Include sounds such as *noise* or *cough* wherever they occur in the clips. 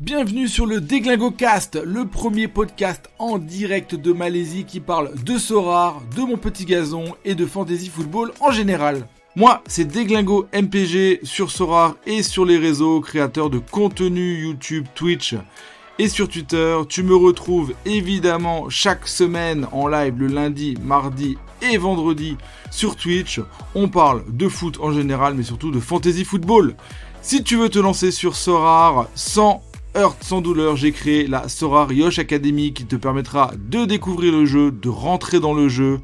Bienvenue sur le Déglingo Cast, le premier podcast en direct de Malaisie qui parle de Sorare, de mon petit gazon et de fantasy football en général. Moi, c'est Déglingo MPG sur Sorare et sur les réseaux, créateur de contenu YouTube, Twitch et sur Twitter. Tu me retrouves évidemment chaque semaine en live le lundi, mardi et vendredi sur Twitch. On parle de foot en général, mais surtout de fantasy football. Si tu veux te lancer sur Sorare sans heurte, sans douleur, j'ai créé la Sorare Yosh Academy qui te permettra de découvrir le jeu, de rentrer dans le jeu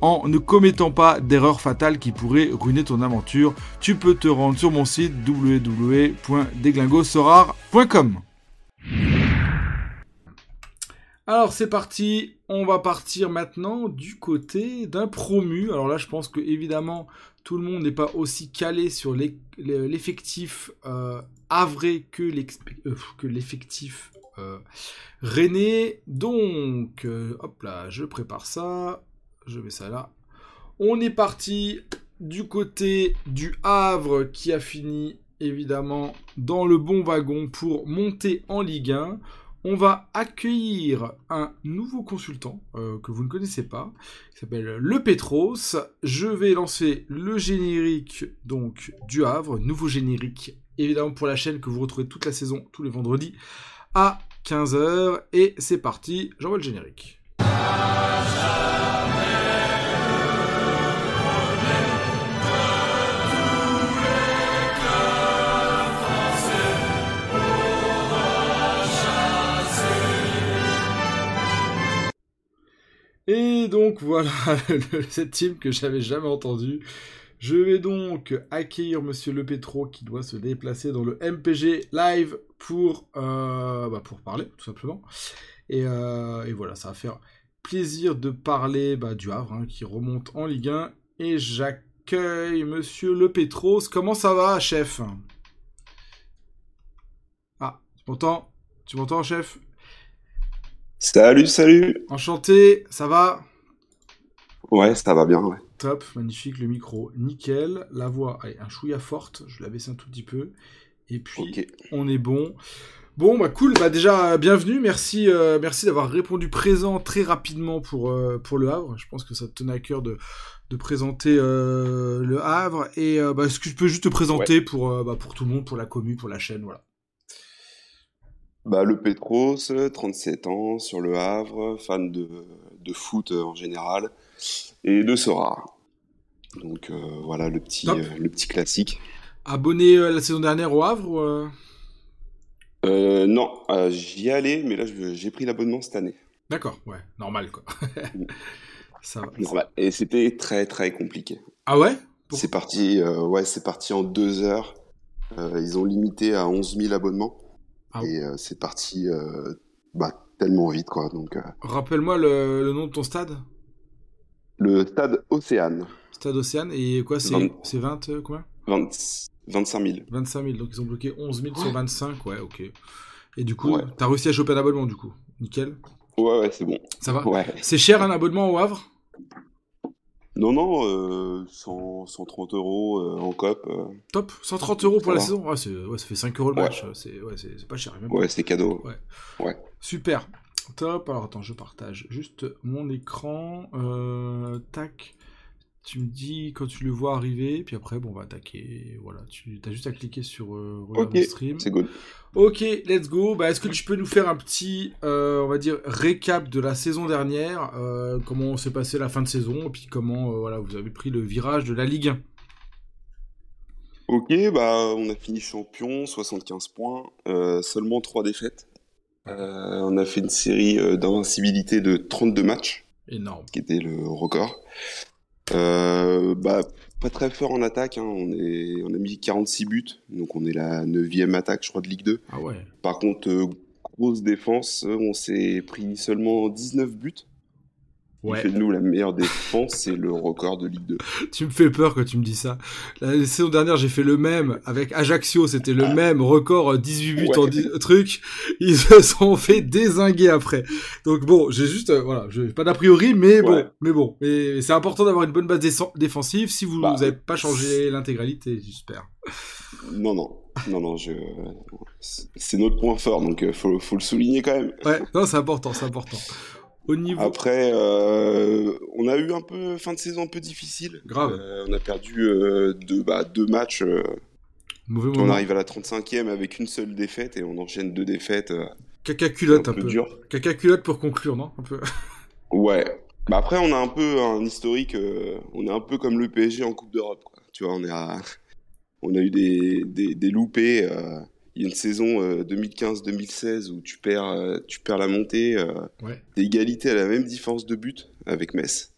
en ne commettant pas d'erreurs fatales qui pourraient ruiner ton aventure. Tu peux te rendre sur mon site www.deglingosorare.com. Alors c'est parti, on va partir maintenant du côté d'un promu. Alors là je pense que évidemment tout le monde n'est pas aussi calé sur l'effectif euh, avré que euh, l'effectif euh. Donc euh, hop là, je prépare ça, je mets ça là. On est parti du côté du Havre qui a fini évidemment dans le bon wagon pour monter en Ligue 1 on va accueillir un nouveau consultant euh, que vous ne connaissez pas, s'appelle Le Petros. Je vais lancer le générique donc du Havre, nouveau générique évidemment pour la chaîne que vous retrouvez toute la saison tous les vendredis à 15h et c'est parti, j'envoie le générique. Et donc voilà *laughs* cette team que j'avais jamais entendu. Je vais donc accueillir Monsieur Le Petro qui doit se déplacer dans le MPG live pour, euh, bah, pour parler tout simplement. Euh, et, voilà, ça va faire plaisir de parler bah, du Havre hein, qui remonte en Ligue 1. Et j'accueille Monsieur Le Petros. Comment ça va, chef? Ah, tu m'entends? Tu m'entends, chef? Salut, salut. Enchanté, ça va? Ouais, ça va bien, ouais. Top, magnifique, le micro, nickel. La voix un chouïa forte, je la baisse un tout petit peu. Et puis, on est bon. Bon, bah cool, bah déjà, bienvenue, merci, euh, merci d'avoir répondu présent très rapidement pour, euh, pour le Havre. Je pense que ça te tenait à cœur de, de présenter euh, le Havre. Et bah, est-ce que je peux juste te présenter pour, bah, pour tout le monde, pour la commune, pour la chaîne, voilà. Bah, le Petros, 37 ans, sur le Havre, fan de, de foot en général, et de Sora. Donc euh, voilà le petit, euh, le petit classique. Abonné euh, la saison dernière au Havre Non, j'y allais, mais là j'ai pris l'abonnement cette année. D'accord, ouais, normal quoi. *laughs* ça va. Et c'était très très compliqué. Ah ouais? C'est parti, ouais, c'est parti en deux heures. ils ont limité à 11 000 abonnements. Ah et euh, c'est parti bah, tellement vite, quoi. Donc. Rappelle-moi le, nom de ton stade Le stade Océane. Stade Océane, et quoi, c'est 20, quoi 25 000. 25 000, donc ils ont bloqué 11 000 sur 25, ouais, ok. Et du coup, t'as réussi à choper un abonnement, du coup Nickel Ouais, ouais, c'est bon. Ça va ouais. C'est cher un abonnement au Havre? Non, non, euh, 130 euros euh, en COP. Euh. Top, 130 euros pour la saison? Ouais, Ça fait 5 euros le match, c'est ouais, pas cher. Même ouais, c'est cadeau. Ouais. Super, top. Alors attends, je partage juste mon écran. Euh, tac tu me dis quand tu le vois arriver, puis après, bon, on va attaquer. Voilà, tu as juste à cliquer sur euh, stream. C'est good. Ok, let's go. Bah, Est-ce que tu peux nous faire un petit, euh, on va dire, récap de la saison dernière euh, Comment s'est passé la fin de saison Et puis comment voilà, vous avez pris le virage de la Ligue 1 Ok, bah, on a fini champion, 75 points, seulement 3 défaites. On a fait une série d'invincibilité de 32 matchs. Énorme. Qui était le record. Euh, bah, pas très fort en attaque. Hein. On, est, on a mis 46 buts, donc on est la 9 attaque, je crois, de Ligue 2. Ah ouais. Par contre, euh, grosse défense, on s'est pris seulement 19 buts. Ouais. fait de nous la meilleure défense, c'est le record de Ligue 2. *laughs* tu me fais peur quand tu me dis ça. La saison dernière, j'ai fait le même avec Ajaccio, c'était le même record 18 euh, buts en 10 trucs. Ils *laughs* se sont fait désinguer après. Donc bon, j'ai juste euh, voilà, j'ai pas d'a priori mais bon, mais bon, mais c'est important d'avoir une bonne base défensive si vous n'avez bah, pas changé l'intégralité, j'espère. Non non. non, non, je... c'est notre point fort, donc il faut, faut, le souligner quand même. Ouais, non, c'est important, c'est important. Au niveau... Après, on a eu un peu fin de saison un peu difficile. Grave. on a perdu deux, bah, deux matchs. Mauvais on arrive à la 35e avec une seule défaite et on enchaîne deux défaites. Caca culotte un, peu, dur. Caca culotte pour conclure, non un peu. *laughs* Ouais. Bah après, on a un peu un historique. on est un peu comme le PSG en Coupe d'Europe. Tu vois, on est à *laughs* on a eu des, des, loupés. Euh, il y a une saison 2015-2016 euh, où tu perds, euh, tu perds la montée. Ouais. égalité à la même différence de but avec Metz.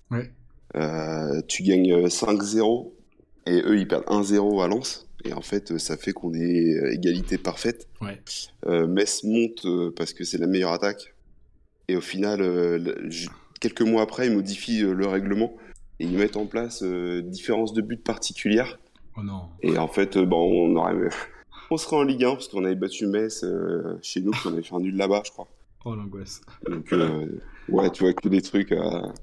tu gagnes 5-0 et eux ils perdent 1-0 à Lens. Et en fait, ça fait qu'on est égalité parfaite. Metz monte parce que c'est la meilleure attaque. Et au final, quelques mois après, ils modifient le règlement et ils mettent en place différence de but particulières Oh non. Et en fait, euh, bon, on aurait, on serait en Ligue 1 parce qu'on avait battu Metz euh, chez nous, qu'on avait fait un nul là-bas, je crois. *laughs* Oh l'angoisse. Donc, euh, ouais, tu vois que des trucs.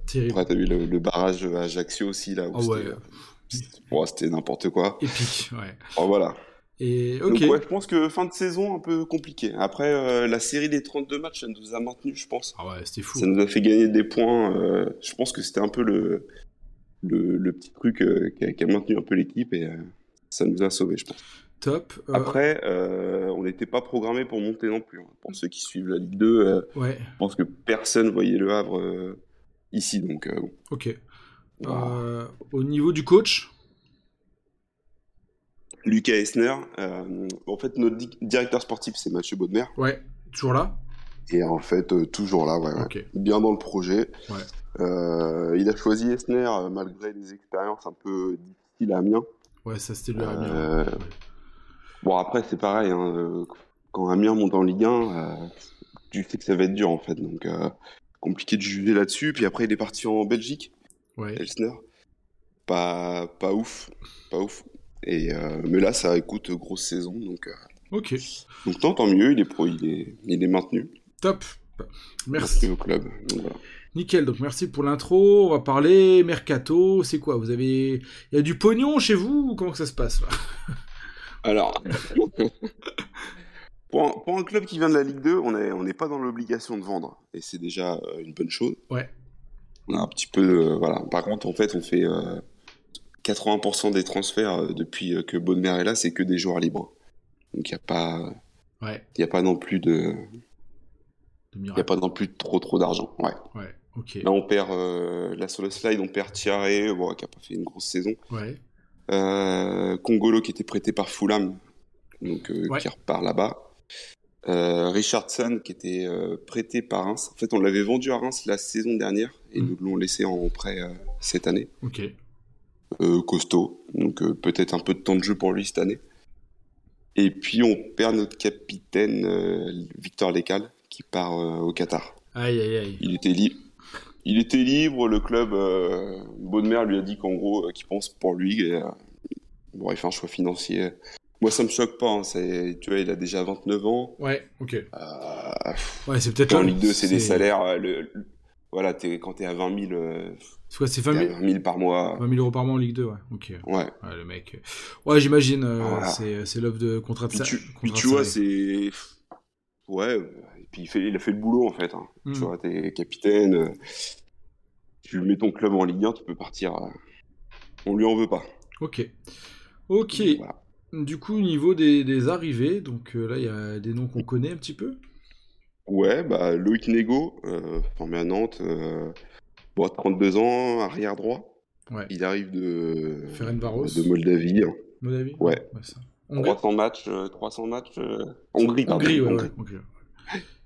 Terrible. Après, t'as vu le, barrage à Ajaccio aussi, là. Où oh ouais. C'était n'importe quoi. Épique, ouais. Oh, voilà. Et ok. Donc, ouais, je pense que fin de saison un peu compliqué. Après, la série des 32 matchs, ça nous a maintenu, je pense. Ah ouais, c'était fou. Ça nous a fait gagner des points. je pense que c'était un peu le, le, petit truc euh, qui, a, maintenu un peu l'équipe et euh, ça nous a sauvés, je pense. Top. Euh, Après, on n'était pas programmé pour monter non plus. Hein. Pour ceux qui suivent la Ligue 2, ouais. je pense que personne voyait le Havre ici. Donc, Ok. au niveau du coach? Lucas Esner. en fait, notre directeur sportif, c'est Mathieu Baudemer. Ouais, toujours là? Et en fait, toujours là, ouais, Bien dans le projet. Ouais. Euh, il a choisi Esner euh, malgré des expériences un peu difficiles à Amiens. Ouais, ça c'était le Amiens. Euh, bon, après, c'est pareil. Hein, quand Amiens monte en Ligue 1, tu sais que ça va être dur en fait. Donc, compliqué de juger là-dessus. Puis après, il est parti en Belgique. Ouais. Elsner. Pas, pas ouf. Pas ouf. Et, mais là, ça écoute grosse saison. Donc, ok. Donc, tant, tant mieux. Il est pro, il est, il est maintenu. Top. Merci. au club. Donc, voilà. Nickel, donc merci pour l'intro. On va parler mercato. C'est quoi? Vous avez, il y a du pognon chez vous ou comment que ça se passe Alors, *laughs* pour, un, club qui vient de la Ligue 2, on n'est on pas dans l'obligation de vendre et c'est déjà euh, une bonne chose. Ouais. On a un petit peu, euh, voilà. Par contre, en fait, on fait 80% euh, des transferts depuis que Bonne est là, c'est que des joueurs libres. Donc il n'y a pas, il a pas non plus de, il n'y a pas non plus trop trop d'argent. Ouais. Ouais. Là, on perd, euh, là sur le slide, on perd Thierry, bon, qui n'a pas fait une grosse saison. Ouais. Euh, Congolo qui était prêté par Fulham, donc euh, qui repart là-bas. Richardson qui était prêté par Reims. En fait, on l'avait vendu à Reims la saison dernière et mm. nous l'ont laissé en prêt cette année. Ok. costaud, donc peut-être un peu de temps de jeu pour lui cette année. Et puis on perd notre capitaine Victor Lecal qui part au Qatar. Aïe aïe aïe. Il était libre il était libre, le club, euh, Bonne-Mère lui a dit qu'en gros, euh, qu'il pense pour lui. Et, euh, il fait un choix financier. Moi, ça me choque pas. Hein, tu vois, il a déjà 29 ans. Ouais, ok. Euh, ouais, c'est peut-être En Ligue 2, c'est des salaires. Le, voilà, es, quand t'es à 20 000. c'est quoi, c'est 20 000... par mois. 20 000 euros par mois en Ligue 2, ouais. Ok. Ouais. ouais le mec. Ouais, j'imagine. C'est l'offre de contrat de Puis tu, tu vois, c'est. Ouais, puis il, fait, il a fait le boulot en fait. Hein. Tu hmm. vois, t'es capitaine. Euh, tu mets ton club en Ligue 1, tu peux partir. Euh, on lui en veut pas. Ok. Ok. Du coup, au niveau des, arrivées, donc euh, là, il y a des noms qu'on connaît un petit peu. Ouais, bah Loïc Nego, formé à Nantes, bon, 32 ans, arrière droit. Ouais. Il arrive de, de Moldavie. Hein. Moldavie Ouais. 300 matchs, 300 matchs. Hongrie, pardon. Hongrie,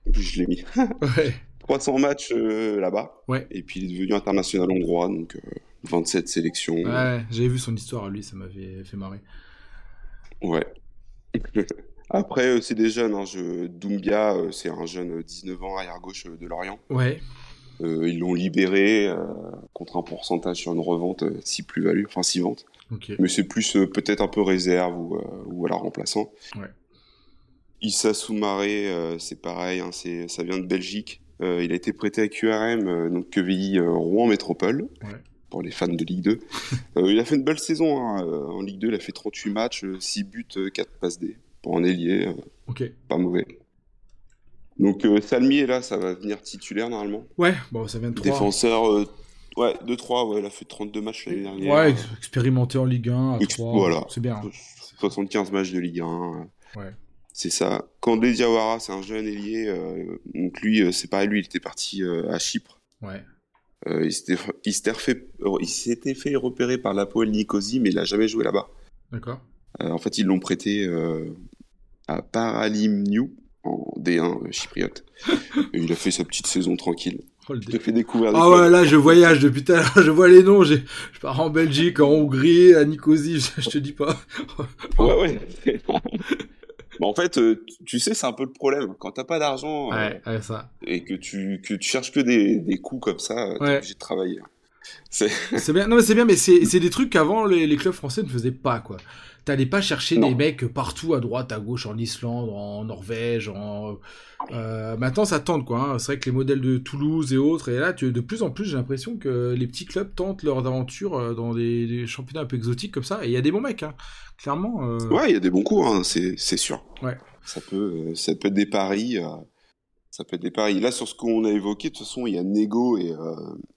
ouais, je l'ai mis. *laughs* 300 matchs euh, là-bas. Ouais. Et puis il est devenu international hongrois, donc 27 euh, sélections. Ouais, j'avais vu son histoire, lui, ça m'avait fait marrer. Ouais. *laughs* Après, euh, c'est des jeunes. Hein, je... Doumbia, c'est un jeune 19 ans, arrière-gauche de Lorient. Ouais. ils l'ont libéré contre un pourcentage sur une revente, si plus-value, enfin si vente. Mais c'est plus peut-être un peu réserve ou, ou alors remplaçant. Ouais. Issa Soumaré, euh, c'est pareil, hein, c'est, ça vient de Belgique. Euh, il a été prêté à QRM, euh, donc QVI Rouen Métropole, pour les fans de Ligue 2. *laughs* il a fait une belle saison hein, en Ligue 2, il a fait 38 matchs, 6 buts, 4 passes D. pour un ailier. euh, pas mauvais. Donc euh, Salmier, là, ça va venir titulaire normalement. Ouais, bon, ça vient de 3. Défenseur, ouais, 2-3, ouais, il a fait 32 matchs l'année dernière. Ouais, expérimenté en Ligue 1 à Ex- 3. voilà. C'est bien. hein. 75 matchs de Ligue 1. euh, Ouais. C'est ça. Kandé Diawara, c'est un jeune ailier. euh, donc lui, euh, c'est pareil, lui, il était parti euh, à Chypre. Ouais. Euh, il s'était il s'était refait- euh, il s'était fait repérer par l'Apoel Nicosie, mais il a jamais joué là-bas. D'accord. En fait, ils l'ont prêté à Paralimniu en D1 euh, chypriote. *laughs* Et il a fait sa petite saison tranquille. Oh, a fait découvrir Ah ouais, là, je voyage depuis tout à l'heure. *laughs* Je vois les noms. Je pars en Belgique, en Hongrie, à Nicosie. *laughs* Je, je te dis pas. Ouais, ouais. Bah, en fait, euh, tu sais, c'est un peu le problème. Quand t'as pas d'argent euh, Ouais, ouais, ça. et que tu, que tu cherches que des, des coups comme ça, euh, t'es obligé de travailler. C'est... Bien. Non, mais c'est bien, mais c'est c'est des trucs qu'avant les, les clubs français ne faisaient pas, quoi. T'allais pas chercher Non. des mecs partout à droite, à gauche, en Islande, en Norvège, en. Euh, maintenant, ça tente, quoi. hein. C'est vrai que les modèles de Toulouse et autres, et là, tu, de plus en plus, j'ai l'impression que les petits clubs tentent leurs aventures euh, dans des, des championnats un peu exotiques comme ça. Et il y a des bons mecs, hein. Clairement. euh, Ouais, il y a des bons coups, hein, c'est, c'est sûr. Ouais. Ça peut, ça peut être des paris. euh, ça peut être des paris. Là, sur ce qu'on a évoqué, de toute façon, il y a Nego et,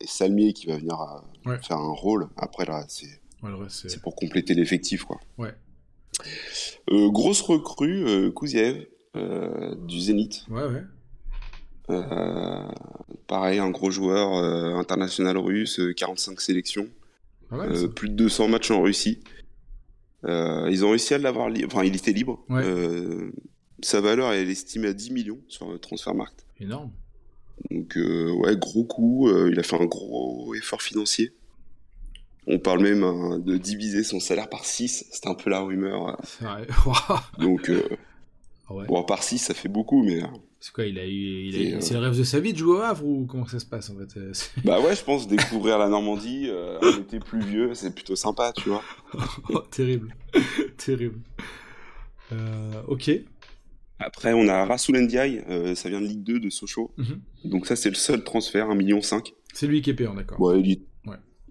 et Salmier qui va venir Ouais. faire un rôle. Après, là, c'est, ouais, c'est- pour compléter l'effectif, quoi. Ouais. Euh, grosse recrue, euh, Kouziev, euh, du Zénith. Ouais, ouais. Euh, pareil, un gros joueur international russe, euh, 45 sélections, mal, plus de 200 matchs en Russie. Ils ont réussi à l'avoir libre, enfin il était libre. Ouais. Sa valeur elle est estimée à 10 millions sur le Transfermarkt. Énorme. Donc ouais, gros coup, il a fait un gros effort financier. On parle même hein, de diviser son salaire par 6, c'était un peu la rumeur. euh. *laughs* Donc euh, Ah ouais. bon, par 6 ça fait beaucoup, mais euh, C'est quoi, il a eu, euh, c'est le rêve de sa vie de jouer au Havre ou comment ça se passe en fait *laughs* bah ouais, je pense découvrir la Normandie, euh, un été pluvieux, c'est plutôt sympa, tu vois. *laughs* Oh, terrible, terrible. Ok. Après, on a Rasoul Ndiaye, ça vient de Ligue 2 de Sochaux. Mhm. Donc ça, c'est le seul transfert, 1,5 million. C'est lui qui est payant, d'accord. Ouais, il, est-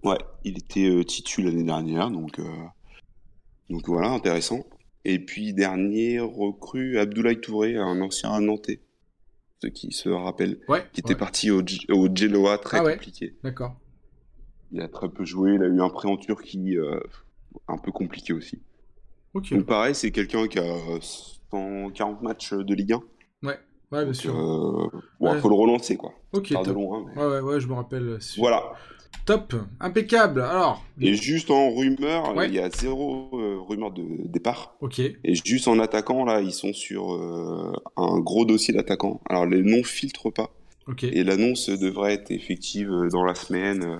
Ouais. il était euh, titu l'année dernière, donc, euh, donc voilà, intéressant. Et puis, dernier recrue, Abdoulaye Touré, un ancien Nantais, ceux qui se rappellent, Ouais. qui était ouais, parti au, G- au Genoa, très Ah ouais. compliqué. D'accord. Il a très peu joué, il a eu un prêt en Turquie, euh, un peu compliqué aussi. Ok. Donc pareil, c'est quelqu'un qui a 140 matchs de Ligue 1. Ouais. Ouais, bien sûr. euh, bon, Ouais. faut le relancer, quoi. ok. De loin, mais- Ouais, ouais, ouais, je me rappelle. Voilà. Top. Impeccable. Alors. Et juste en rumeur, Ouais. il y a zéro euh, rumeur de départ. Ok. Et juste en attaquant, là, ils sont sur euh, un gros dossier d'attaquants. Alors, les noms filtrent pas. Ok. Et l'annonce devrait être effective euh, dans la semaine, euh,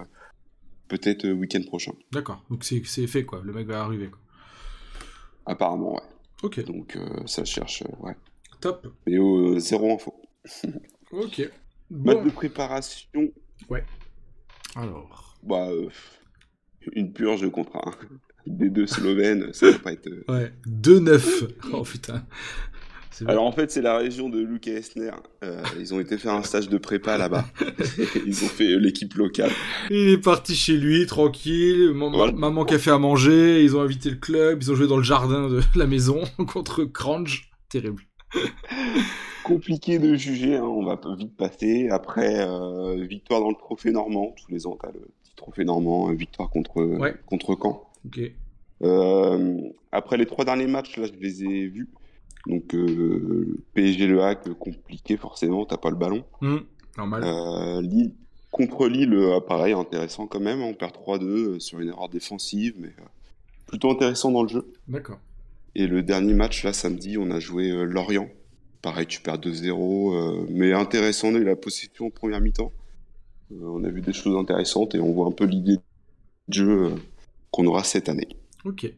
peut-être euh, week-end prochain. D'accord. Donc c'est fait quoi. Le mec va arriver quoi. Apparemment, ouais. Ok. Donc, euh, ça cherche, euh, ouais. Top. Mais euh, zéro info. Ok. Bon. de préparation, Alors. bah, euh, une purge contre un des deux Slovènes, *laughs* ça va pas être... euh, Ouais. 2-9. Oh putain. Alors en fait, c'est la région de Luc et Esner. Euh, ils ont été faire un stage de prépa là-bas. *laughs* ils ont fait l'équipe locale. Il est parti chez lui, tranquille. Voilà. Maman qui a fait à manger. Ils ont invité le club. Ils ont joué dans le jardin de la maison *laughs* contre Crange. Terrible. Compliqué de juger, hein, on va vite passer. Après, euh, victoire dans le trophée normand. Tous les ans, t'as le petit trophée normand, euh, victoire contre, Ouais. contre Caen. Euh, après les trois derniers matchs, là, je les ai vus. Donc, euh, PSG Le Hack, compliqué forcément, t'as pas le ballon. Hmm, Normal. Lille, contre Lille, pareil, intéressant quand même. On perd 3-2 euh, sur une erreur défensive, mais plutôt intéressant dans le jeu. D'accord. Et le dernier match, là, samedi, on a joué Lorient. Pareil, tu perds 2-0, euh, mais intéressant, on a eu la possession en première mi-temps. Euh, on a vu des choses intéressantes et on voit un peu l'idée de jeu euh, qu'on aura cette année. Ok.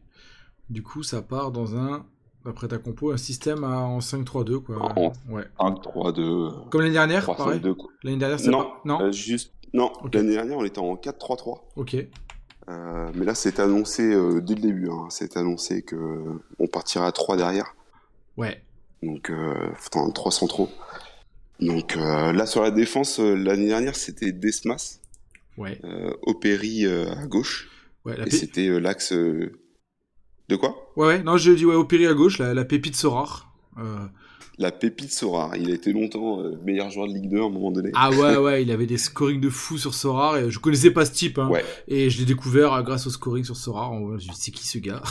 Du coup, ça part dans un, d'après ta compo, un système à- en 5-3-2, quoi. En- Ouais. 1-3-2, euh, Comme l'année dernière, pareil 3-5-2. quoi. L'année dernière, c'est Non, pas... Non euh, juste, non. Ok. L'année dernière, on était en 4-3-3. Ok. Euh, mais là, c'est annoncé euh, dès le début. Hein, c'est annoncé que euh, on partira à 3 derrière. Ouais. Donc, euh, enfin, 3 centraux. Donc euh, là, sur la défense, euh, l'année dernière, c'était Desmas, Ouais. Opéry à gauche. Ouais, la Et P- c'était l'axe De quoi? Ouais, ouais, non, je dis ouais, Opéry à gauche, la, la pépite Sorar. Euh, La pépite Sorar. Il a été longtemps euh, meilleur joueur de Ligue 2 à un moment donné. Ah ouais, *laughs* ouais, il avait des scorings de fou sur Sorar. Et je connaissais pas ce type, hein, Ouais. et je l'ai découvert grâce au scoring sur Sorar. Je me suis dit, c'est qui ce gars?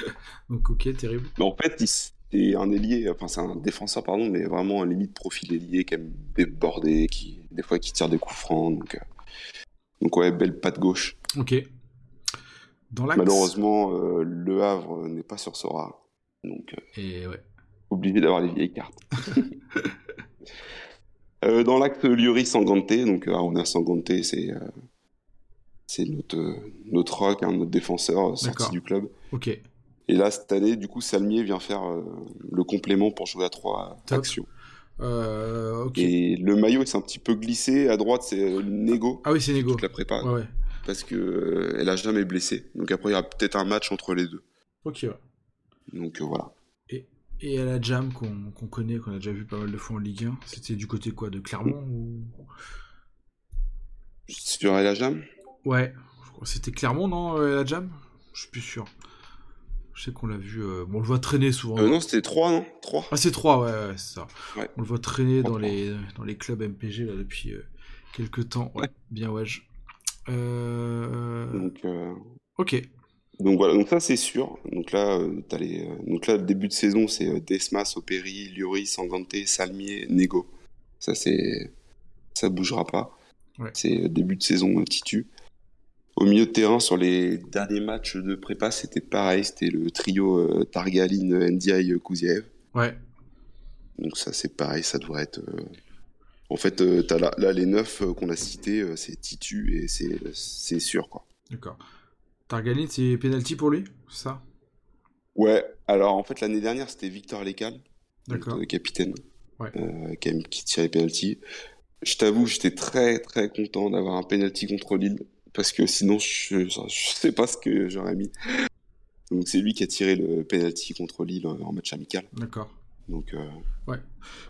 *laughs* Donc ok, terrible. Mais en fait, il- un ailier, enfin c'est un défenseur, pardon, mais vraiment un limite profil ailier qui aime déborder, qui des fois qui tire des coups francs. Donc, euh, donc ouais, belle patte gauche. Ok. Dans. Malheureusement, euh, Le Havre n'est pas sur Sora. Donc euh, Et ouais. obligé d'avoir les vieilles cartes. *laughs* Euh, dans l'acte Liori Sangante, donc Aruna Sangante, c'est c'est notre, notre rock, hein, notre défenseur sorti du club. Ok. Et là, cette année, du coup, Salmier vient faire euh, le complément pour jouer à trois Top. actions. Euh. Et le maillot il s'est un petit peu glissé. À droite, c'est euh, Nego, Ah oui, c'est Nego. toute la prépa, Ouais, ouais. parce que euh, elle a jamais blessé. Donc après, il y aura peut-être un match entre les deux. Ok, ouais. Donc euh, voilà. Et à la Jam qu'on connaît, qu'on a déjà vu pas mal de fois en Ligue 1, c'était du côté quoi De Clermont ou... Sur El Ajam Ouais, c'était Clermont, non, la Jam? Je suis plus sûr. Je sais qu'on l'a vu, euh, bon, on le voit traîner souvent. euh, Non, c'était 3, non? 3 Ah, c'est 3, ouais, ouais, c'est ça. Ouais. On le voit traîner dans les, dans les clubs MPG là, depuis euh, quelques temps. Ouais, bien, ouais. je- Euh... Donc, Ok, donc voilà, donc ça c'est sûr. Donc là, t'as les, donc là, le début de saison, c'est Desmas, Operi, Liori, Sangante, Salmier, Nego. Ça c'est, ça bougera pas. C'est début de saison Titu. Au milieu de terrain, sur les derniers matchs de prépa, c'était pareil. C'était le trio euh, Targaline, Ndiaye, Kouziev. ouais, Donc ça c'est pareil, ça devrait être. euh, En fait, euh, t'as là, là, les neuf qu'on a cités, c'est Titu et c'est sûr quoi. d'accord. Targaline, c'est penalty pour lui C'est ça? Ouais, alors en fait l'année dernière c'était Victor Lécal, notre capitaine, Ouais. euh, qui tirait les penalty. Je t'avoue, j'étais très très content d'avoir un penalty contre Lille parce que sinon je, je, je sais pas ce que j'aurais mis. Donc c'est lui qui a tiré le penalty contre Lille en, match amical. D'accord. Donc euh, Ouais.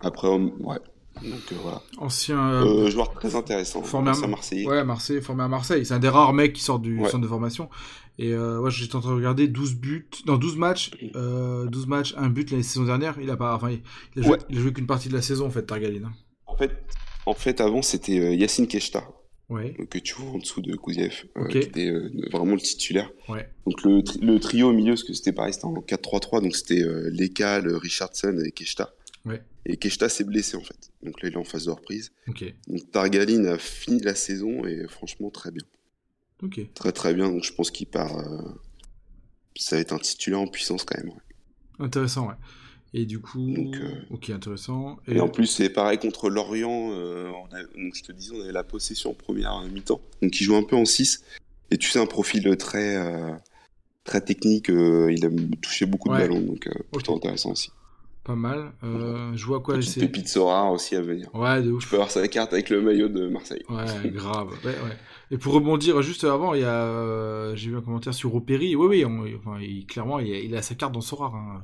après on- ouais. Donc euh, voilà. Ancien. euh, joueur très intéressant. formé à- Marseille. Ouais, Marseille, formé à Marseille. C'est un des rares mecs qui sort du Ouais. centre de formation. Et ouais, j'étais en train de regarder 12 buts, non 12 matchs, euh, 12 matchs, un but la saison dernière. Il a pas, enfin, il, a joué, Ouais. qu'une partie de la saison en fait, Targaline. hein. En fait, en fait, avant, c'était Yacine Keshta, Ouais, euh, que tu vois en dessous de Kouziev, euh, Ok. qui était euh, vraiment le titulaire. ouais, Donc le, tri- le trio au milieu, parce que c'était pareil, c'était en 4-3-3, donc c'était euh, Lekal, Richardson et Keshta. Ouais. Et Keshta s'est blessé en fait. Donc là, il est en phase de reprise. ok, Donc Targaline a fini la saison et franchement très bien. Très très bien, donc je pense qu'il part... euh, Ça va être un titulaire en puissance quand même. Intéressant, ouais. Et du coup, Donc, euh, ok, intéressant. Et en plus, c'est pareil contre Lorient. euh, on a- donc, je te disais, on avait la possession en première mi-temps. Donc, il joue un peu en 6. Et tu sais, un profil très, euh, très technique. il aime toucher beaucoup Ouais. de ballons. Donc, plutôt intéressant aussi. pas mal. Je vois quoi, Petite pépite Sora aussi à venir. Ouais, de Tu ouf. peux avoir sa carte avec le maillot de Marseille. Ouais, *laughs* grave. Ouais, ouais. Et pour rebondir juste avant, il y a, j'ai vu un commentaire sur Opéry. Oui, oui, on- enfin, il, clairement, il a, il a sa carte dans Sorar. Hein.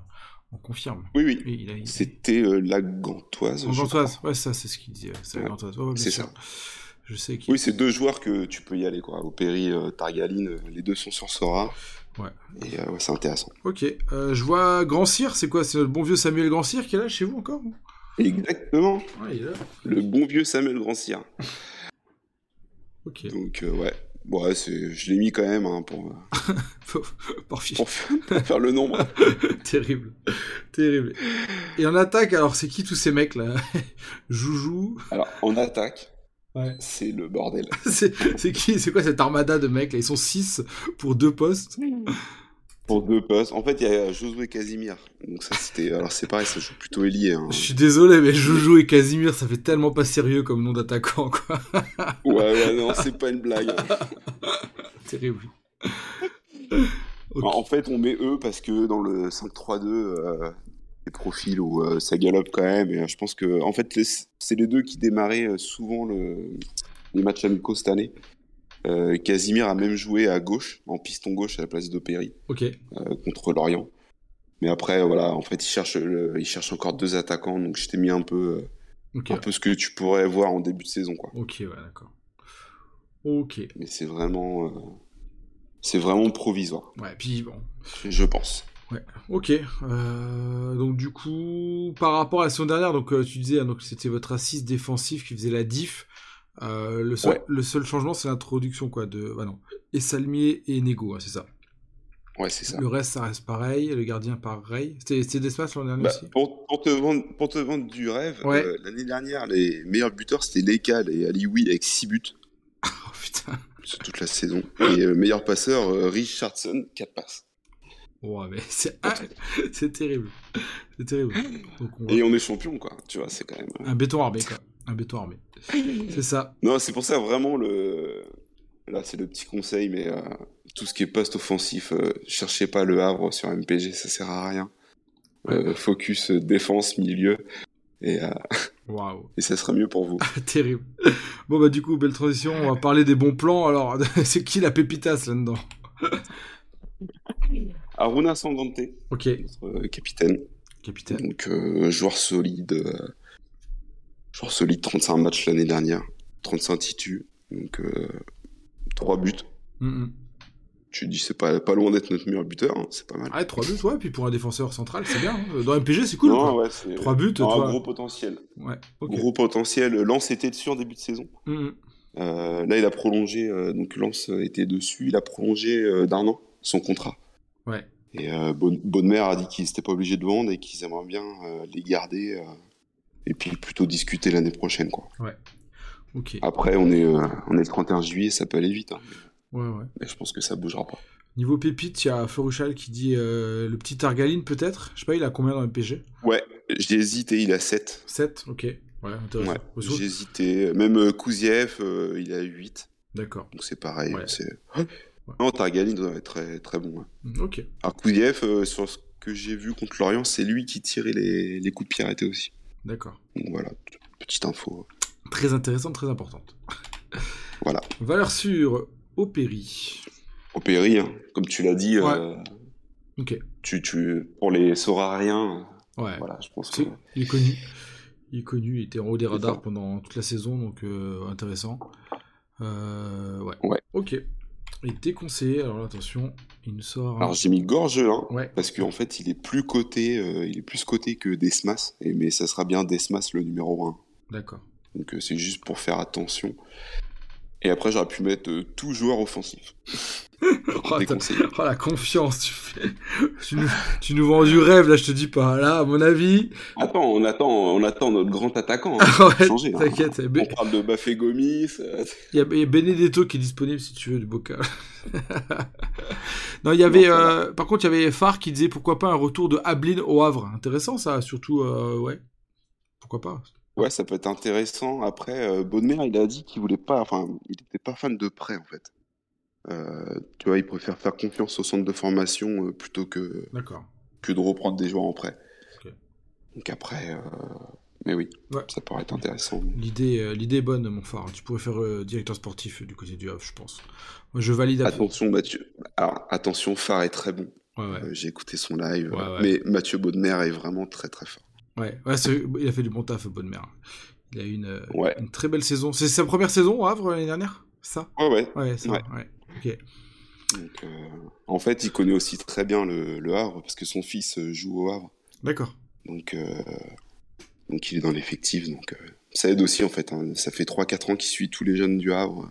On confirme. Oui, oui. A, C'était euh, la Gantoise. En Gantoise, crois. ouais, ça, c'est ce qu'il disait. C'est la Gantoise. C'est ça. Je sais. Oui, c'est deux joueurs que tu peux y aller. Quoi. Opéry, euh, Targaline, euh, les deux sont sur Sora. Ouais. Et euh, ouais, c'est intéressant. Ok. Je vois Grand Cyr, c'est quoi? C'est le bon vieux Samuel Grand Cyr qui est là chez vous encore? Exactement. Ouais, il est là. Le bon vieux Samuel Grandcir. *laughs* Ok. Donc, ouais. Bon, ouais, c'est- je l'ai mis quand même hein, pour, *laughs* pour, faire, pour faire le nombre. *laughs* Terrible. Terrible. Et en attaque, alors c'est qui tous ces mecs là? *laughs* Joujou. Alors, en attaque, Ouais. c'est le bordel. C'est c'est qui C'est quoi cette armada de mecs là? Ils sont 6 pour deux postes? Pour deux postes. En fait, il y a Josué Casimir. Donc, ça, c'était. Alors, c'est pareil, ça joue plutôt ailier. Hein. Je suis désolé, mais Joujou et Casimir, ça fait tellement pas sérieux comme nom d'attaquant, quoi. *laughs* Ouais, ouais, non, c'est pas une blague. *laughs* Terrible. *laughs* En fait, on met eux parce que dans le 5-3-2, euh, des profils où euh, ça galope quand même. Et euh, je pense que, en fait, les- c'est les deux qui démarraient euh, souvent le, les matchs amicaux cette année. Euh, Casimir a même joué à gauche, en piston gauche à la place d'Opéry. Ok. euh, contre Lorient. Mais après, voilà, en fait, il cherche, le- il cherche encore deux attaquants, donc je t'ai mis un peu, euh, un peu ce que tu pourrais voir en début de saison, quoi. Ok, ouais, d'accord. Ok. Mais c'est vraiment, euh, c'est vraiment provisoire, Ouais, puis bon, je pense. Ouais, ok. Euh, donc du coup, par rapport à la saison dernière, donc tu disais, hein, donc c'était votre assise défensif qui faisait la diff. Le, seul, le seul changement, c'est l'introduction quoi de, bah non, et Salmier et Nego, hein, c'est ça. Ouais, c'est ça. Le reste, ça reste pareil. Le gardien, pareil. C'était Desmas l'an dernier bah, aussi pour, pour, te vendre, pour te vendre du rêve, euh, l'année dernière, les meilleurs buteurs, c'était Lekal et Alioui avec 6 buts. *laughs* oh putain. Sur toute la saison. Et le meilleur passeur, euh, Richardson, 4 passes. Ouais, mais *laughs* c'est c'est terrible. C'est terrible. Et on est champion, quoi. Tu vois, c'est quand même. Euh, Un béton armé, quoi. Un béton armé. *laughs* c'est ça. Non, c'est pour ça, vraiment, le. Là, c'est le petit conseil, mais tout ce qui est post-offensif, euh, cherchez pas le Havre sur MPG, ça sert à rien. Euh, focus euh, défense, milieu, et, *laughs* et ça sera mieux pour vous. *laughs* Terrible. Bon, bah, du coup, belle transition, on va parler des bons plans. Alors, c'est qui la pépitas là-dedans? Aruna Sangante. Ok. Notre capitaine. Capitaine. Donc, joueur solide. Joueur solide, 35 matchs l'année dernière. 35 titus. Donc, 3 buts. Mm tu dis c'est pas, pas loin d'être notre meilleur buteur, hein, c'est pas mal. Ah, 3 buts, ouais, puis pour un défenseur central, c'est bien. Hein. Dans MPG, c'est cool. Non, ouais, 3 buts, non, gros potentiel. Ouais, Gros potentiel. Lance était dessus en début de saison. Mm. Euh, là, il a prolongé, euh, donc Lance était dessus, il a prolongé euh, d'un an son contrat. Ouais. Et Bonne a dit qu'ils n'étaient pas obligés de vendre et qu'ils aimeraient bien les garder et puis plutôt discuter l'année prochaine, quoi. Ouais. Après, on est, on est le 31 juillet, ça peut aller vite. Hein. Ouais, ouais. Mais je pense que ça bougera pas. Niveau pépite, il y a Feruchal qui dit euh, le petit Targaline peut-être? Je sais pas, il a combien dans le PG Ouais, j'ai hésité, il a 7. 7, ok. Ouais, intéressant. j'ai hésité. Même euh, Kouziev, euh, il a 8. D'accord. Donc c'est pareil. C'est... *gasps* Non, Targaline doit être très, très bon. Mm, ok. Alors Kouziev, sur ce que j'ai vu contre Lorient, c'est lui qui tirait les, les coups de pied arrêtés aussi. D'accord. Voilà, petite info. Très intéressante, très importante. *laughs* voilà. Valeur sûre, Opéry. Opéry, hein. comme tu l'as dit. Euh, ok. Tu, tu, pour les Sorariens, ouais. voilà, je pense que... Il est connu. Il est connu, il était en haut des radars pendant toute la saison, donc euh, intéressant. Euh, ouais. ouais. Ok. Il était conseillé, alors attention, il nous sort. Alors j'ai mis Gorgelin, ouais. parce qu'en fait il est plus coté, il est plus coté que Desmas, et, mais ça sera bien Desmas le numéro 1. D'accord. Donc c'est juste pour faire attention. Et après, j'aurais pu mettre euh, tout joueur offensif. *laughs* oh, oh, la confiance, tu fais. tu, nous, tu nous vends du rêve, là, je te dis pas. Là, à mon avis. Attends, on attend, on attend notre grand attaquant. Hein, *laughs* ouais, changer, hein. T'inquiète. Hein. On parle de Bafé Gomis. Il y, a, Benedetto qui est disponible si tu veux du bocal. *laughs* non, il y avait. euh, par contre, il y avait Far qui disait pourquoi pas un retour de Ablin au Havre. Intéressant, ça, surtout. Euh, ouais. Pourquoi pas Ouais, ça peut être intéressant. Après, euh, Bonnemer, il a dit qu'il voulait pas, enfin, il n'était pas fan de prêt en fait. Euh, tu vois, il préfère faire confiance au centre de formation euh, plutôt que que de reprendre des joueurs en prêt. Donc après, mais oui, ça pourrait être intéressant. L'idée, l'idée est bonne, mon phare. Tu pourrais faire directeur sportif du côté du Havre, je pense. Moi, je valide. Attention, Mathieu. Alors, attention, phare est très bon. J'ai écouté son live, mais Mathieu Bonnemer est vraiment très très fort. Ouais, ouais il a fait du bon taf, bonne mère. Il a eu une, une très belle saison. C'est sa première saison au Havre l'année dernière Ça? Ouais, ouais. Ouais, ça, ouais. Ok. Donc, euh, en fait, il connaît aussi très bien le, le, Havre parce que son fils euh, joue au Havre. D'accord. Donc, euh, donc, il est dans l'effectif. Donc, ça aide aussi en fait. Hein. Ça fait 3-4 ans qu'il suit tous les jeunes du Havre.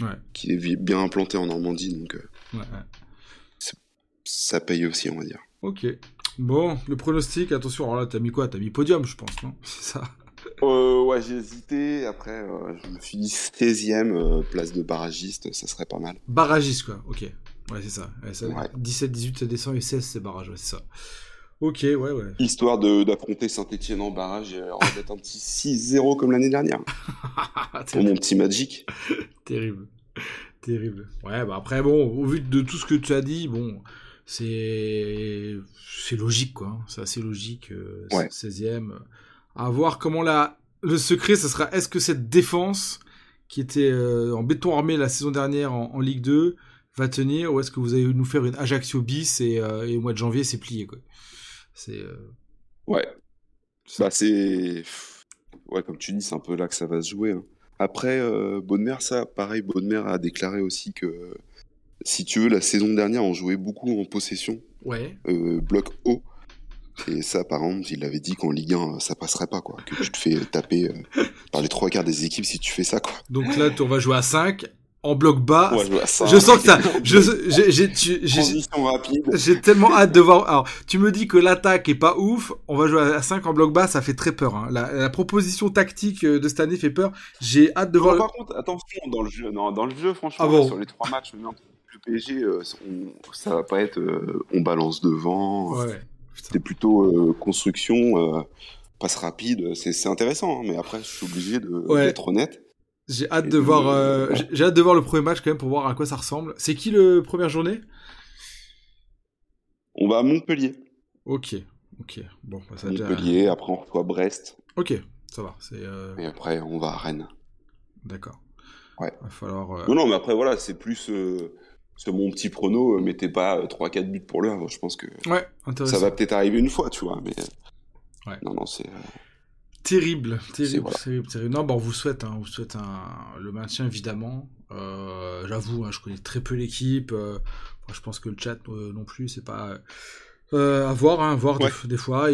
Ouais. Qu'il est bien implanté en Normandie. Donc, ouais, ça paye aussi, on va dire. Ok. Bon, le pronostic, attention, alors là, t'as mis quoi? T'as mis podium, je pense, non? *laughs* C'est ça euh, Ouais, j'ai hésité. Après, euh, je me suis dit 16ème euh, place de barragiste, ça serait pas mal. Barragiste, quoi, ok. Ouais, c'est ça. 17, 18, ça descend et 16, c'est barrage, ouais, c'est ça. Ok, ouais, ouais. Histoire d'affronter Saint-Etienne en barrage et d'être un petit 6-0 comme l'année dernière. *laughs* Pour mon petit Magic. Terrible. Terrible. Ouais, bah après, bon, au vu de tout ce que tu as dit, bon, c'est c'est logique quoi hein. c'est assez logique 16e euh, à voir comment la le secret ce sera est-ce que cette défense qui était euh, en béton armé la saison dernière en, Ligue 2 va tenir ou est-ce que vous allez nous faire une Ajaccio bis et, euh, et au mois de janvier c'est plié quoi. C'est ouais. bah c'est ouais comme tu dis c'est un peu là que ça va se jouer hein. après Bonne ça pareil Bonne a déclaré aussi que si tu veux, la saison dernière, on jouait beaucoup en possession Ouais. bloc haut. Et ça, par exemple, il avait dit qu'en Ligue 1, ça passerait pas, quoi. Que tu te fais taper par les trois quarts des équipes si tu fais ça, quoi. Donc là, on va jouer à 5 en bloc bas. je sens que ça. Je, *laughs* j'ai, j'ai tellement hâte de voir. Alors, tu me dis que l'attaque est pas ouf. On va jouer à 5 en bloc bas, ça fait très peur. Hein. La, proposition tactique de cette année fait peur. J'ai hâte de voir. Par contre, attention dans le jeu. Non, dans le jeu, franchement, ah sur les trois matchs, le PSG, euh, ça va pas être. Euh, on balance devant. Ouais. C'était plutôt euh, construction, passe rapide. C'est intéressant, hein, mais après, je suis obligé d'être honnête. J'ai hâte de voir. Euh, j'ai hâte de voir le premier match quand même pour voir à quoi ça ressemble. C'est qui le première journée? On va à Montpellier. Ok, ok. Bon, bah, ça Montpellier. Après on reçoit Brest. Ok, ça va. C'est. Euh, Et après on va à Rennes. D'accord. Ouais. Va falloir. Euh, non, non, mais après voilà, c'est plus. Sur mon petit prono, mettez pas 3-4 buts pour l'heure. Je pense que. Ouais. Ça va peut-être arriver une fois, tu vois, mais. Ouais. Non, non, c'est. Terrible, terrible, terrible, terrible. Non, bon, on vous souhaite, hein, on vous souhaite un, le maintien évidemment. Euh, J'avoue, hein, je connais très peu l'équipe. Euh, je pense que le chat euh, non plus, c'est pas euh, à voir, hein, voir des, fois.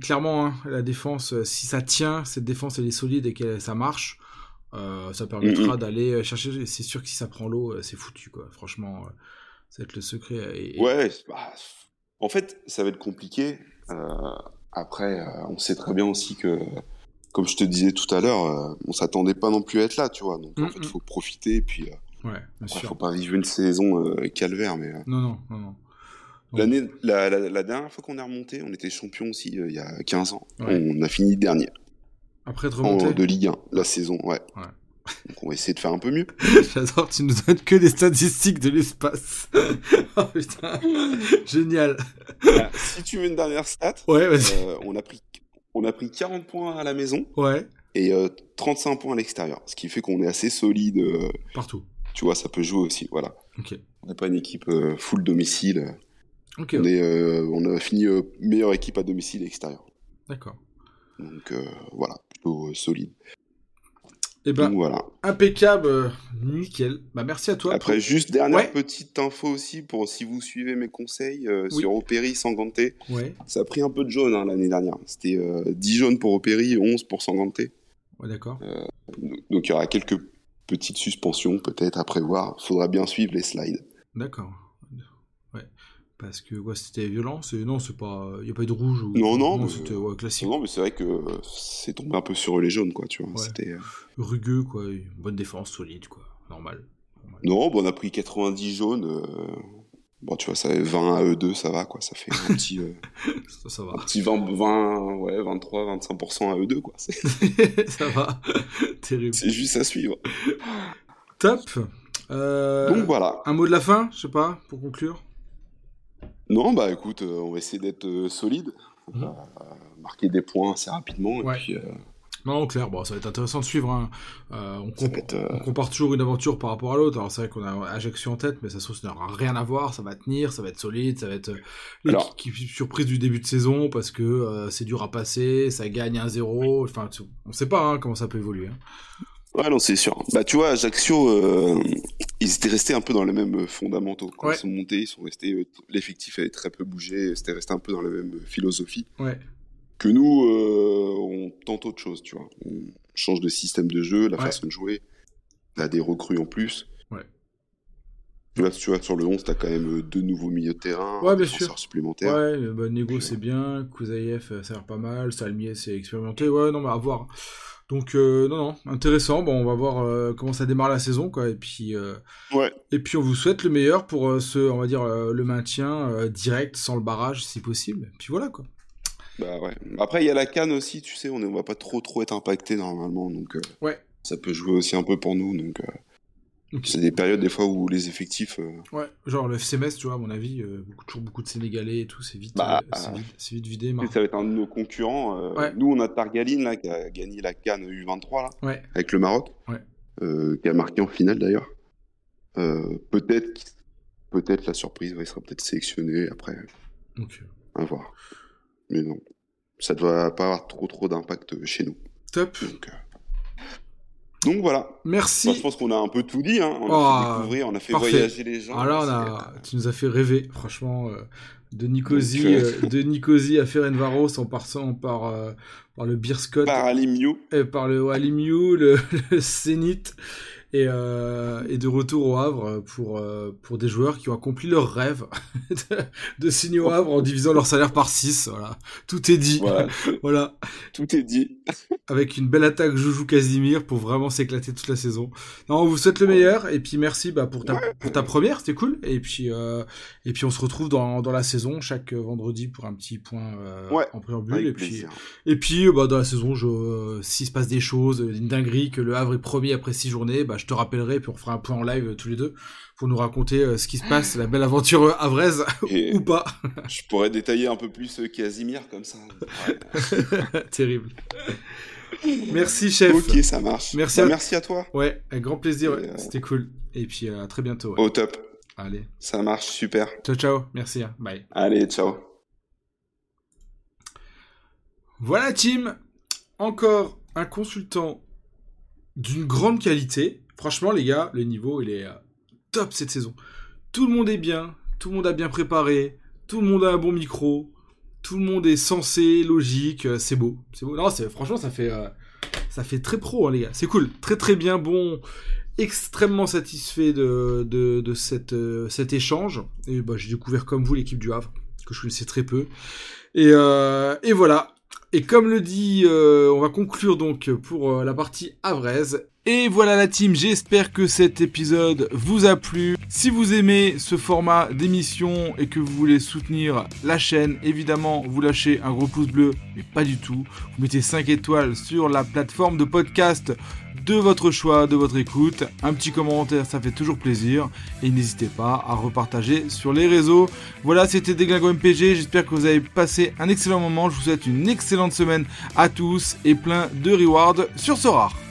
Clairement, la défense, euh, si ça tient, cette défense elle est solide et que ça marche, ça permettra d'aller chercher. C'est sûr que si ça prend l'eau, c'est foutu quoi. Franchement, ça va être le secret. Ouais, bah, en fait, ça va être compliqué. Après, euh, on sait très bien aussi que, comme je te disais tout à l'heure, euh, on s'attendait pas non plus à être là, tu vois. Donc en mm, fait, il mm. faut profiter. Et puis, euh, ouais, bien sûr. faut pas vivre une saison calvaire, mais. Non, non, non, non. L'année, la, la, dernière fois qu'on est remonté, on était champion aussi il y a 15 ans. On a fini dernier. Après de remonter De Ligue 1, la saison, ouais. ouais. Donc on va essayer de faire un peu mieux. *laughs* J'adore, tu nous donnes que des statistiques de l'espace. *laughs* oh putain, génial. Si tu veux une dernière stat, ouais, euh, on, a pris, on a pris 40 points à la maison ouais. et 35 euh, points à l'extérieur. Ce qui fait qu'on est assez solide. Euh, Partout. Tu vois, ça peut jouer aussi. Voilà. On n'est pas une équipe full domicile. On, est, on a fini meilleure équipe à domicile et extérieur. D'accord. Donc voilà, plutôt solide. Et eh ben, voilà. Impeccable, euh, nickel. Bah, merci à toi. Après, juste dernière petite info aussi pour si vous suivez mes conseils euh, sur Opéry Sanganté. Ouais. Ça a pris un peu de jaune hein, l'année dernière. C'était 10 euh, jaunes pour Opéry et 11 pour Sanganté. Ouais, d'accord. donc il y aura quelques petites suspensions peut-être à prévoir. Faudra bien suivre les slides. D'accord. Parce que ouais, c'était violent. C'est non, c'est pas. Il y a pas eu de rouge. Ou... Non, non. c'était classique. Non, mais c'est vrai que c'est tombé un peu sur les jaunes, quoi. Tu vois. C'était euh, rugueux, quoi. Une bonne défense, solide, quoi. Normal. Non, bon, on a pris 90 jaunes. Euh, bon, tu vois, ça 20 à E2, ça va, quoi. Ça fait un petit. Euh, *laughs* ça, va. Un petit 20, 20, ouais, 23, 25% à E2, quoi. *laughs* ça va. *laughs* Terrible. C'est juste à suivre. Top. Donc voilà. Un mot de la fin, je sais pas, pour conclure. Non, bah écoute, euh, on va essayer d'être euh, solide, mhm. marquer des points assez rapidement. Et puis, euh, Non, clair, bon, ça va être intéressant de suivre. Hein. on, compare toujours une aventure par rapport à l'autre. Alors c'est vrai qu'on a Ajaccio en tête, mais ça se n'aura rien à voir. Ça va tenir, ça va être solide, ça va être l'équipe surprise du début de saison parce que c'est dur à passer, ça gagne 1-0. Enfin, on sait pas hein, comment ça peut évoluer. Hein. Ouais, non, c'est sûr. Bah, tu vois, Ajaccio, euh, ils étaient restés un peu dans les mêmes fondamentaux. Quand ils sont montés, ils sont restés. Euh, l'effectif avait très peu bougé, c'était resté un peu dans la même philosophie. Ouais. Que nous, euh, on tente autre chose, tu vois. On change de système de jeu, la façon de jouer. On a des recrues en plus. Ouais. Tu vois, tu vois, sur le 11, t'as quand même deux nouveaux milieux de terrain, ouais, bien sûr. supplémentaires. Ouais, bah, Nego, c'est bien. Kouzaïev, ça a l'air pas mal. Salmier, c'est expérimenté. Ouais, non, mais à voir. Donc euh, non, non, intéressant. Bon, on va voir euh, comment ça démarre la saison, quoi. Et puis, euh, ouais. Et puis on vous souhaite le meilleur pour ce, on va dire, le maintien direct sans le barrage, si possible. Et puis voilà, quoi. Bah ouais. Après, il y a la canne aussi, tu sais, on ne va pas trop trop être impacté normalement, donc. ouais. Ça peut jouer aussi un peu pour nous, donc. C'est des périodes des fois où les effectifs. Euh, ouais, genre le FCMS, tu vois, à mon avis, euh, beaucoup, toujours beaucoup de Sénégalais et tout, c'est vite, bah, euh, vite, vidé. Ça va être un de nos concurrents. Nous, on a Targaline là, qui a gagné la Cannes U23 là, ouais. avec le Maroc, qui a marqué en finale d'ailleurs. peut-être, peut-être la surprise, il sera peut-être sélectionné après. Ok. À voir. Mais non, ça ne doit pas avoir trop trop d'impact chez nous. Top. Donc, Donc voilà. Merci. je pense qu'on a un peu tout dit. Hein. On a fait oh, découvrir, on a fait voyager les gens. Alors ah là, tu nous as fait rêver, franchement. Euh, de Nicosie, euh, de Nicosie à Ferencvaros en passant par, par le Beerscott. Par Alimiu. Et par le Alimiu, le, *laughs* le Zénith et, euh, et de retour au Havre pour, euh, pour des joueurs qui ont accompli leur rêve *laughs* de, de, signer au Havre en divisant leur salaire par 6. Voilà. Tout est dit. *laughs* Voilà. Tout est dit. Avec une belle attaque Joujou Casimir pour vraiment s'éclater toute la saison. Non, on vous souhaite le meilleur et puis merci bah, pour, ta, pour ta première, c'était cool. Et puis, euh, et puis on se retrouve dans, dans la saison chaque vendredi pour un petit point euh, en préambule. Et puis, et puis bah, dans la saison, s'il se passe des choses, une dinguerie, que le Havre est premier après 6 journées, bah, je te rappellerai, puis on fera un point en live euh, tous les deux pour nous raconter euh, ce qui se passe, la belle aventure avraise *laughs* ou pas. je pourrais détailler un peu plus euh, Casimir comme ça. *laughs* Terrible. Merci chef. Ok, ça marche. Merci, bah, à... merci à toi. Ouais, avec grand plaisir. C'était cool. Et puis à très bientôt. Au top. Allez. Ça marche, super. Ciao, ciao. Merci. Hein. Bye. Allez, ciao. Voilà, team. Encore un consultant d'une grande qualité. Franchement, les gars, le niveau, il est euh, top cette saison. Tout le monde est bien, tout le monde a bien préparé, tout le monde a un bon micro, tout le monde est sensé, logique, euh, c'est beau. C'est beau. Non, franchement, ça fait, euh, ça fait très pro, hein, les gars. C'est cool. Très, très bien, bon. Extrêmement satisfait de, cet échange. Et bah, j'ai découvert comme vous l'équipe du Havre, que je connaissais très peu. Et, et voilà, et comme le dit, euh, on va conclure donc pour euh, la partie avraise. Et voilà la team, j'espère que cet épisode vous a plu. Si vous aimez ce format d'émission et que vous voulez soutenir la chaîne, évidemment, vous lâchez un gros pouce bleu, mais pas du tout. Vous mettez 5 étoiles sur la plateforme de podcast de votre choix, de votre écoute. Un petit commentaire, ça fait toujours plaisir. Et n'hésitez pas à repartager sur les réseaux. Voilà, c'était Déglingo MPG. J'espère que vous avez passé un excellent moment. Je vous souhaite une excellente semaine à tous et plein de rewards sur ce rare.